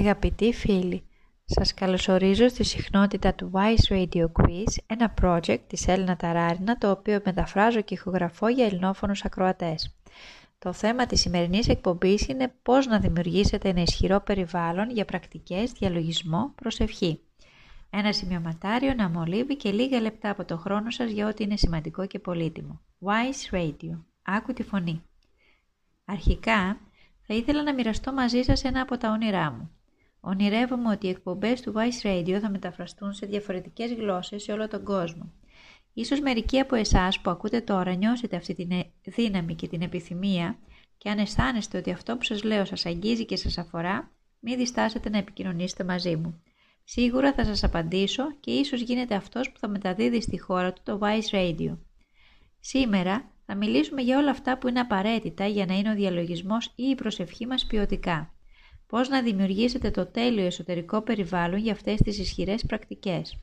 Αγαπητοί φίλοι, σας καλωσορίζω στη συχνότητα του Wise Radio Quiz, ένα project της Έλληνα Ταράρινα, το οποίο μεταφράζω και ηχογραφώ για ελληνόφωνους ακροατές. Το θέμα της σημερινής εκπομπής είναι πώς να δημιουργήσετε ένα ισχυρό περιβάλλον για πρακτικές, διαλογισμό, προσευχή. Ένα σημειωματάριο να μολύβει και λίγα λεπτά από το χρόνο σας για ό,τι είναι σημαντικό και πολύτιμο. Wise Radio. Άκου τη φωνή. Αρχικά, θα ήθελα να μοιραστώ μαζί σας ένα από τα όνειρά μου. Ονειρεύομαι ότι οι εκπομπές του Vice Radio θα μεταφραστούν σε διαφορετικές γλώσσες σε όλο τον κόσμο. Ίσως μερικοί από εσάς που ακούτε τώρα νιώσετε αυτή τη δύναμη και την επιθυμία και αν αισθάνεστε ότι αυτό που σας λέω σας αγγίζει και σας αφορά, μην διστάσετε να επικοινωνήσετε μαζί μου. Σίγουρα θα σας απαντήσω και ίσως γίνετε αυτός που θα μεταδίδει στη χώρα του το Vice Radio. Σήμερα θα μιλήσουμε για όλα αυτά που είναι απαραίτητα για να είναι ο διαλογισμός ή η προσευχή μας ποιοτικά. Πώς να δημιουργήσετε το τέλειο εσωτερικό περιβάλλον για αυτές τις ισχυρές πρακτικές.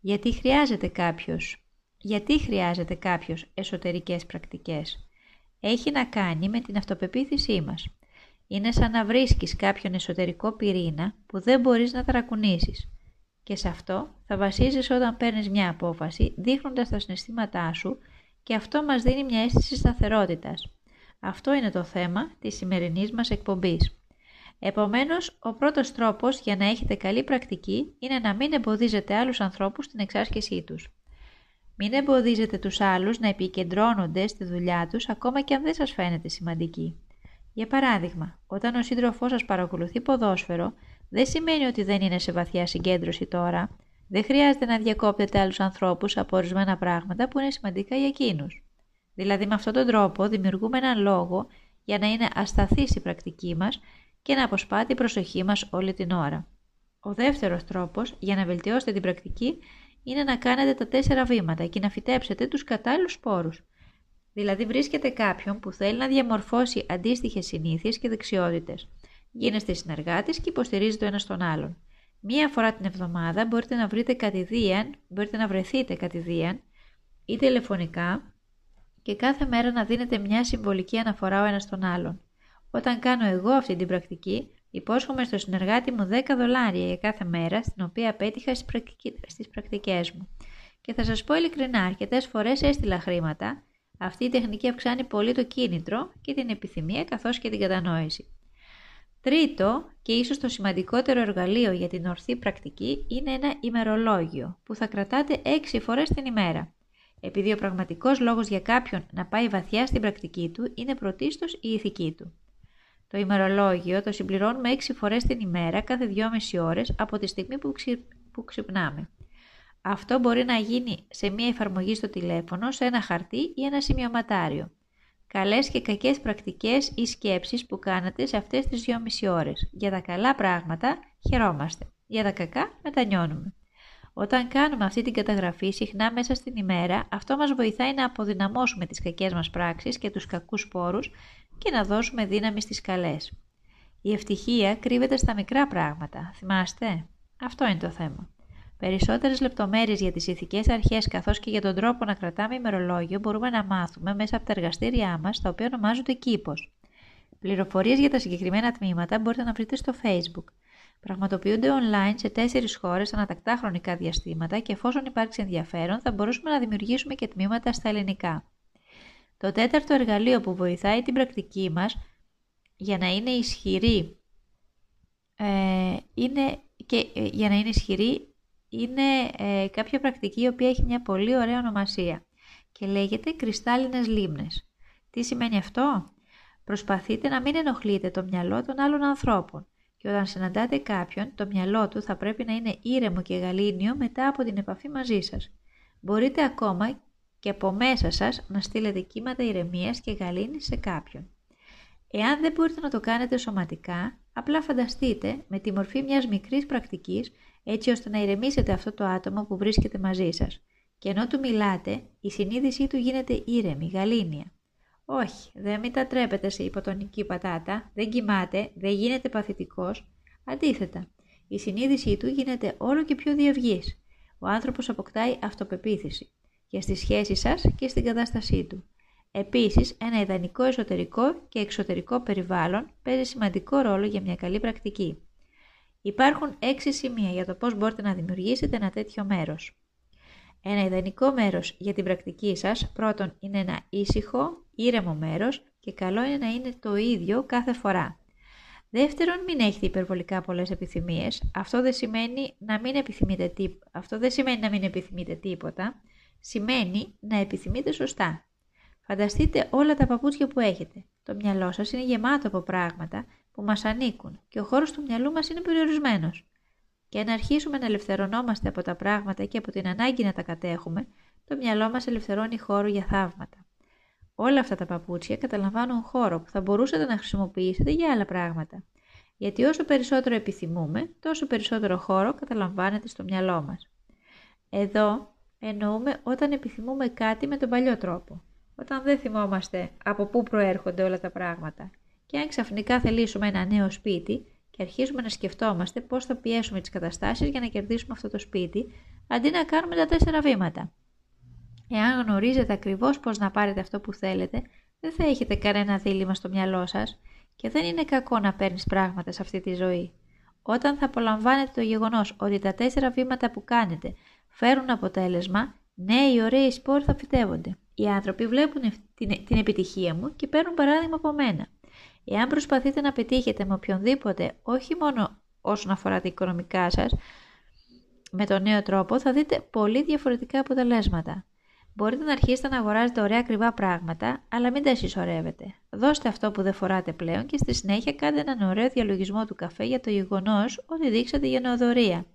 Γιατί χρειάζεται κάποιος, γιατί χρειάζεται κάποιος εσωτερικές πρακτικές. Έχει να κάνει με την αυτοπεποίθησή μας. Είναι σαν να βρίσκεις κάποιον εσωτερικό πυρήνα που δεν μπορείς να ταρακουνήσεις. Και σε αυτό θα βασίζεις όταν παίρνεις μια απόφαση δείχνοντας τα συναισθήματά σου και αυτό μας δίνει μια αίσθηση σταθερότητας. Αυτό είναι το θέμα της σημερινής μας εκπομπής. Επομένως, ο πρώτος τρόπος για να έχετε καλή πρακτική είναι να μην εμποδίζετε άλλους ανθρώπους στην εξάσκησή τους. Μην εμποδίζετε τους άλλους να επικεντρώνονται στη δουλειά τους ακόμα και αν δεν σας φαίνεται σημαντική. Για παράδειγμα, όταν ο σύντροφός σας παρακολουθεί ποδόσφαιρο, δεν σημαίνει ότι δεν είναι σε βαθιά συγκέντρωση τώρα, δεν χρειάζεται να διακόπτετε άλλους ανθρώπους από ορισμένα πράγματα που είναι σημαντικά για εκείνους. Δηλαδή με αυτόν τον τρόπο δημιουργούμε έναν λόγο για να είναι ασταθής η πρακτική μας και να αποσπά την προσοχή μας όλη την ώρα. Ο δεύτερος τρόπος για να βελτιώσετε την πρακτική είναι να κάνετε τα τέσσερα βήματα και να φυτέψετε τους κατάλληλους σπόρους. Δηλαδή βρίσκετε κάποιον που θέλει να διαμορφώσει αντίστοιχες συνήθειες και δεξιότητες. Γίνεστε συνεργάτες και υποστηρίζετε ο ένας τον άλλον. Μία φορά την εβδομάδα μπορείτε να βρείτε κατηδίαν, μπορείτε να βρεθείτε κατηδίαν ή τηλεφωνικά και κάθε μέρα να δίνετε μια συμβολική αναφορά ο ένας τον άλλον. Όταν κάνω εγώ αυτή την πρακτική, υπόσχομαι στο συνεργάτη μου 10 δολάρια για κάθε μέρα, στην οποία απέτυχα στις πρακτικές μου. Και θα σας πω ειλικρινά, αρκετές φορές έστειλα χρήματα. Αυτή η τεχνική αυξάνει πολύ το κίνητρο και την επιθυμία καθώς και την κατανόηση. Τρίτο και ίσως το σημαντικότερο εργαλείο για την ορθή πρακτική είναι ένα ημερολόγιο που θα κρατάτε 6 φορές την ημέρα. Επειδή ο πραγματικός λόγος για κάποιον να πάει βαθιά στην πρακτική του είναι πρωτίστως η ηθική του. Το ημερολόγιο το συμπληρώνουμε 6 φορές την ημέρα κάθε 2,5 ώρες από τη στιγμή που, που ξυπνάμε. Αυτό μπορεί να γίνει σε μία εφαρμογή στο τηλέφωνο, σε ένα χαρτί ή ένα σημειωματάριο καλές και κακές πρακτικές ή σκέψεις που κάνατε σε αυτές τις 2,5 ώρες. Για τα καλά πράγματα χαιρόμαστε, για τα κακά μετανιώνουμε. Όταν κάνουμε αυτή την καταγραφή συχνά μέσα στην ημέρα, αυτό μας βοηθάει να αποδυναμώσουμε τις κακές μας πράξεις και τους κακούς πόρους και να δώσουμε δύναμη στις καλές. Η ευτυχία κρύβεται στα μικρά πράγματα, θυμάστε; Αυτό είναι το θέμα. Περισσότερες λεπτομέρειες για τις ηθικές αρχές καθώς και για τον τρόπο να κρατάμε ημερολόγιο μπορούμε να μάθουμε μέσα από τα εργαστήριά μας, τα οποία ονομάζονται κήπος. Πληροφορίες για τα συγκεκριμένα τμήματα μπορείτε να βρείτε στο Facebook. Πραγματοποιούνται online σε τέσσερις χώρες ανατακτά χρονικά διαστήματα και εφόσον υπάρξει ενδιαφέρον θα μπορούσαμε να δημιουργήσουμε και τμήματα στα ελληνικά. Το τέταρτο εργαλείο που βοηθάει την πρακτική μας για να είναι ισχυρή ε, είναι και ε, για να είναι ισχυρή είναι ε, κάποια πρακτική η οποία έχει μια πολύ ωραία ονομασία και λέγεται κρυστάλλινες λίμνες. Τι σημαίνει αυτό; Προσπαθείτε να μην ενοχλείτε το μυαλό των άλλων ανθρώπων και όταν συναντάτε κάποιον, το μυαλό του θα πρέπει να είναι ήρεμο και γαλήνιο μετά από την επαφή μαζί σας. Μπορείτε ακόμα και από μέσα σας να στείλετε κύματα ηρεμίας και γαλήνης σε κάποιον. Εάν δεν μπορείτε να το κάνετε σωματικά, απλά φανταστείτε με τη μορφή μιας μικρής πρακτικής έτσι ώστε να ηρεμήσετε αυτό το άτομο που βρίσκεται μαζί σας. Και ενώ του μιλάτε, η συνείδησή του γίνεται ήρεμη, γαλήνια. Όχι, δεν μετατρέπεται σε υποτονική πατάτα, δεν κοιμάται, δεν γίνεται παθητικός. Αντίθετα, η συνείδησή του γίνεται όλο και πιο διευγής. Ο άνθρωπος αποκτάει αυτοπεποίθηση και στη σχέση σας και στην κατάστασή του. Επίσης, ένα ιδανικό εσωτερικό και εξωτερικό περιβάλλον παίζει σημαντικό ρόλο για μια καλή πρακτική. Υπάρχουν έξι σημεία για το πώς μπορείτε να δημιουργήσετε ένα τέτοιο μέρος. Ένα ιδανικό μέρος για την πρακτική σας, πρώτον, είναι ένα ήσυχο, ήρεμο μέρος και καλό είναι να είναι το ίδιο κάθε φορά. Δεύτερον, μην έχετε υπερβολικά πολλές επιθυμίες. Αυτό δεν σημαίνει να μην επιθυμείτε, τί... Αυτό δεν σημαίνει να μην επιθυμείτε τίποτα. Σημαίνει να επιθυμείτε σωστά. Φανταστείτε όλα τα παπούτσια που έχετε. Το μυαλό σας είναι γεμάτο από πράγματα που μας ανήκουν και ο χώρος του μυαλού μας είναι περιορισμένος. Και αν αρχίσουμε να ελευθερωνόμαστε από τα πράγματα και από την ανάγκη να τα κατέχουμε, το μυαλό μας ελευθερώνει χώρο για θαύματα. Όλα αυτά τα παπούτσια καταλαμβάνουν χώρο που θα μπορούσατε να χρησιμοποιήσετε για άλλα πράγματα. Γιατί όσο περισσότερο επιθυμούμε, τόσο περισσότερο χώρο καταλαμβάνεται στο μυαλό μας. Εδώ εννοούμε όταν επιθυμούμε κάτι με τον παλιό τρόπο. Όταν δεν θυμόμαστε από πού προέρχονται όλα τα πράγματα. Και αν ξαφνικά θελήσουμε ένα νέο σπίτι και αρχίσουμε να σκεφτόμαστε πώς θα πιέσουμε τις καταστάσεις για να κερδίσουμε αυτό το σπίτι, αντί να κάνουμε τα τέσσερα βήματα. Εάν γνωρίζετε ακριβώς πώς να πάρετε αυτό που θέλετε, δεν θα έχετε κανένα δίλημα στο μυαλό σας και δεν είναι κακό να παίρνεις πράγματα σε αυτή τη ζωή. Όταν θα απολαμβάνετε το γεγονός ότι τα τέσσερα βήματα που κάνετε φέρουν αποτέλεσμα, νέοι ωραίοι σπόροι θα φυτεύονται. Οι άνθρωποι βλέπουν την, την επιτυχία μου και παίρνουν παράδειγμα από μένα. Εάν προσπαθείτε να πετύχετε με οποιονδήποτε, όχι μόνο όσον αφορά τα οικονομικά σας, με τον νέο τρόπο θα δείτε πολύ διαφορετικά αποτελέσματα. Μπορείτε να αρχίσετε να αγοράζετε ωραία ακριβά πράγματα, αλλά μην τα συσσωρεύετε. Δώστε αυτό που δεν φοράτε πλέον και στη συνέχεια κάντε έναν ωραίο διαλογισμό του καφέ για το γεγονός ότι δείξατε γενναιοδορία.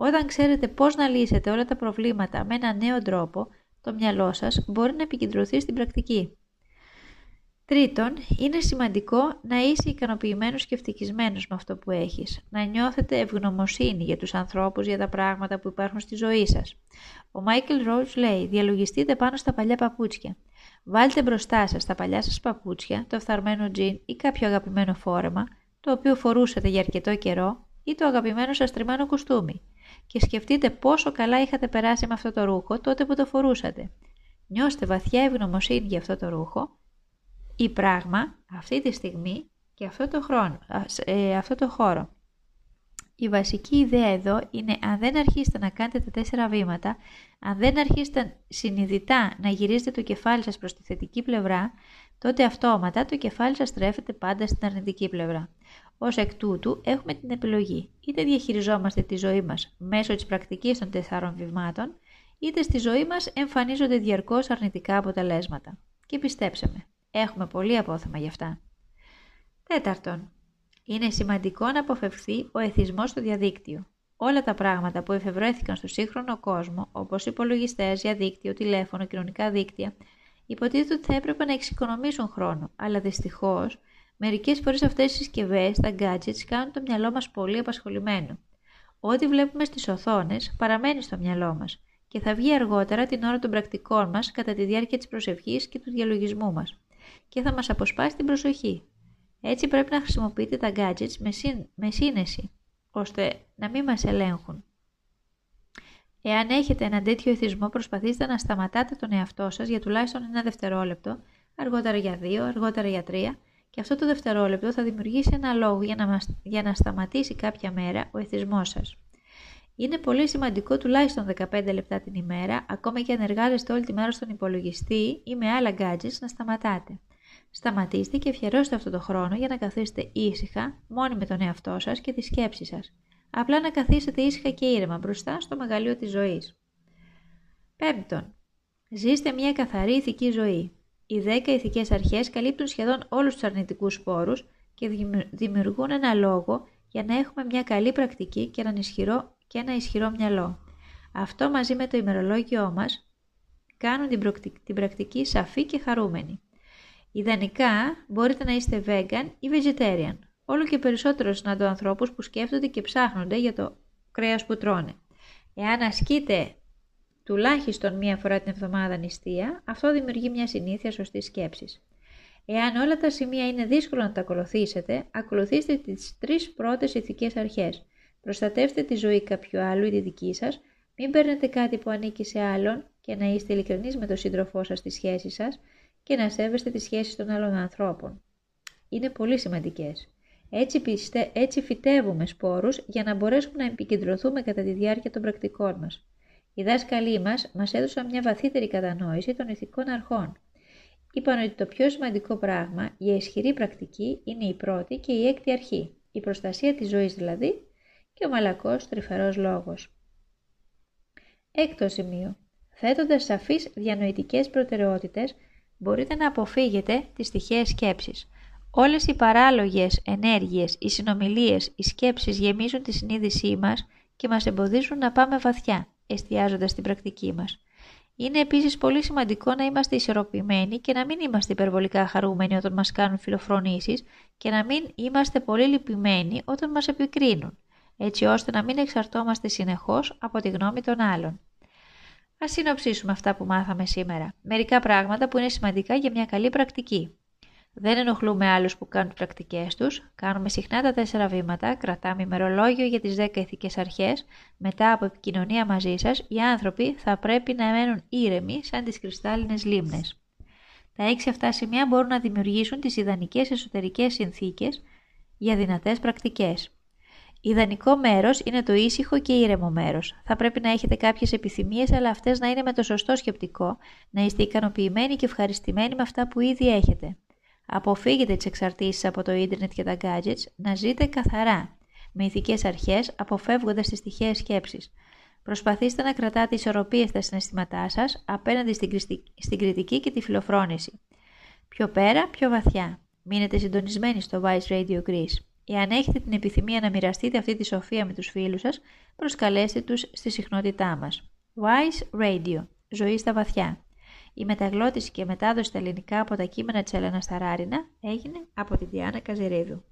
Όταν ξέρετε πώς να λύσετε όλα τα προβλήματα με έναν νέο τρόπο, το μυαλό σας μπορεί να επικεντρωθεί στην πρακτική. Τρίτον, είναι σημαντικό να είσαι ικανοποιημένος και ευτυχισμένος με αυτό που έχεις. Να νιώθετε ευγνωμοσύνη για τους ανθρώπους, για τα πράγματα που υπάρχουν στη ζωή σας. Ο Μάικλ Ρόιτς λέει, διαλογιστείτε πάνω στα παλιά παπούτσια. Βάλτε μπροστά σας τα παλιά σας παπούτσια, το φθαρμένο τζιν ή κάποιο αγαπημένο φόρεμα, το οποίο φορούσατε για αρκετό καιρό ή το αγαπημένο σας τριμμένο κουστούμι. Και σκεφτείτε πόσο καλά είχατε περάσει με αυτό το ρούχο τότε που το φορούσατε. Νιώστε βαθιά ευγνωμοσύνη για αυτό το ρούχο ή πράγμα αυτή τη στιγμή και αυτό το, χρόνο, ε, αυτό το χώρο. Η βασική ιδέα εδώ είναι αν δεν αρχίσετε να κάνετε τα τέσσερα βήματα, αν δεν αρχίσετε συνειδητά να γυρίζετε το κεφάλι σας προς τη θετική πλευρά, τότε αυτόματα το κεφάλι σας στρέφεται πάντα στην αρνητική πλευρά. Ως εκ τούτου έχουμε την επιλογή. Είτε διαχειριζόμαστε τη ζωή μας μέσω της πρακτικής των τεσσάρων βημάτων, είτε στη ζωή μας εμφανίζονται διαρκώς αρνητικά αποτελέσματα. Και πιστέψτε με, Έχουμε πολύ απόθεμα γι' αυτά. Τέταρτον, είναι σημαντικό να αποφευθεί ο εθισμός στο διαδίκτυο. Όλα τα πράγματα που εφευρέθηκαν στο σύγχρονο κόσμο, όπως υπολογιστές, διαδίκτυο, τηλέφωνο, κοινωνικά δίκτυα, υποτίθεται ότι θα έπρεπε να εξοικονομήσουν χρόνο, αλλά δυστυχώς, μερικές φορές αυτές οι συσκευές, τα gadgets, κάνουν το μυαλό μας πολύ απασχολημένο. Ό,τι βλέπουμε στις οθόνες παραμένει στο μυαλό μας και θα βγει αργότερα την ώρα των πρακτικών μας κατά τη διάρκεια της προσευχής και του διαλογισμού μας και θα μας αποσπάσει την προσοχή. Έτσι πρέπει να χρησιμοποιείτε τα gadgets με, με σύνεση, ώστε να μην μας ελέγχουν. Εάν έχετε έναν τέτοιο εθισμό, προσπαθήστε να σταματάτε τον εαυτό σας για τουλάχιστον ένα δευτερόλεπτο, αργότερα για δύο, αργότερα για τρία, και αυτό το δευτερόλεπτο θα δημιουργήσει ένα λόγο για να, μας, για να σταματήσει κάποια μέρα ο εθισμός σας. Είναι πολύ σημαντικό τουλάχιστον 15 λεπτά την ημέρα, ακόμα και αν εργάζεστε όλη τη μέρα στον υπολογιστή ή με άλλα gadgets, να σταματάτε. Σταματήστε και αφιερώστε αυτό το χρόνο για να καθίσετε ήσυχα, μόνοι με τον εαυτό σας και τη σκέψη σας. Απλά να καθίσετε ήσυχα και ήρεμα μπροστά στο μεγαλείο της ζωής. Πέμπτον, ζήστε μια καθαρή ηθική ζωή. Οι 10 ηθικές αρχές καλύπτουν σχεδόν όλους τους αρνητικούς σπόρους και δημιουργούν ένα λόγο για να έχουμε μια καλή πρακτική και ένα ισχυρό, και ένα ισχυρό μυαλό. Αυτό μαζί με το ημερολόγιό μας κάνουν την πρακτική σαφή και χαρούμενη. Ιδανικά μπορείτε να είστε vegan ή vegetarian. Όλο και περισσότερο συναντώ ανθρώπους που σκέφτονται και ψάχνονται για το κρέας που τρώνε. Εάν ασκείτε τουλάχιστον μία φορά την εβδομάδα νηστεία, αυτό δημιουργεί μια συνήθεια σωστής σκέψης. Εάν όλα τα σημεία είναι δύσκολο να τα ακολουθήσετε, ακολουθήστε τις τρεις πρώτες ηθικές αρχές. Προστατεύστε τη ζωή κάποιου άλλου ή τη δική σας, μην παίρνετε κάτι που ανήκει σε άλλον και να είστε ειλικρινείς με τον σύντροφό σας στη σχέση σας, και να σέβεστε τις σχέσεις των άλλων ανθρώπων. Είναι πολύ σημαντικές. Έτσι, πιστε... Έτσι φυτεύουμε σπόρους για να μπορέσουμε να επικεντρωθούμε κατά τη διάρκεια των πρακτικών μας. Οι δάσκαλοι μας μας έδωσαν μια βαθύτερη κατανόηση των ηθικών αρχών. Είπαν ότι το πιο σημαντικό πράγμα για ισχυρή πρακτική είναι η πρώτη και η έκτη αρχή, η προστασία της ζωής δηλαδή και ο μαλακός τρυφερός λόγος. Έκτο σημείο. Θέτοντας σαφείς διανοητικές προτεραιότητες, μπορείτε να αποφύγετε τις τυχαίες σκέψεις. Όλες οι παράλογες ενέργειες, οι συνομιλίες, οι σκέψεις γεμίζουν τη συνείδησή μας και μας εμποδίζουν να πάμε βαθιά, εστιάζοντας την πρακτική μας. Είναι επίσης πολύ σημαντικό να είμαστε ισορροπημένοι και να μην είμαστε υπερβολικά χαρούμενοι όταν μας κάνουν φιλοφρονήσεις και να μην είμαστε πολύ λυπημένοι όταν μας επικρίνουν, έτσι ώστε να μην εξαρτώμαστε συνεχώς από τη γνώμη των άλλων. Α συνοψίσουμε αυτά που μάθαμε σήμερα. Μερικά πράγματα που είναι σημαντικά για μια καλή πρακτική. Δεν ενοχλούμε άλλους που κάνουν τι πρακτικές τους, κάνουμε συχνά τα τέσσερα βήματα, κρατάμε ημερολόγιο για τις 10 ηθικές αρχές. μετά από επικοινωνία μαζί σας, οι άνθρωποι θα πρέπει να μένουν ήρεμοι σαν τις κρυστάλλινες λίμνες. Τα έξι αυτά σημεία μπορούν να δημιουργήσουν τις ιδανικές εσωτερικές συνθήκες για δυνατές πρακτικές. Ιδανικό μέρος είναι το ήσυχο και ήρεμο μέρος. Θα πρέπει να έχετε κάποιες επιθυμίες, αλλά αυτές να είναι με το σωστό σκεπτικό, να είστε ικανοποιημένοι και ευχαριστημένοι με αυτά που ήδη έχετε. Αποφύγετε τις εξαρτήσεις από το ίντερνετ και τα gadgets, να ζείτε καθαρά, με ηθικέ αρχές, αποφεύγοντας τις τυχαίες σκέψεις. Προσπαθήστε να κρατάτε ισορροπίες στα συναισθήματά σας απέναντι στην κριτική και τη φιλοφρόνηση. Πιο πέρα, πιο βαθιά. Μείνετε συντονισμένοι στο Vice Radio Greece. Εάν έχετε την επιθυμία να μοιραστείτε αυτή τη σοφία με τους φίλους σας, προσκαλέστε τους στη συχνότητά μας. Wise Radio. Ζωή στα βαθιά. Η μεταγλώτηση και μετάδοση στα ελληνικά από τα κείμενα της Έλενα Σταράρινα έγινε από τη Διάνα Καζερίδου.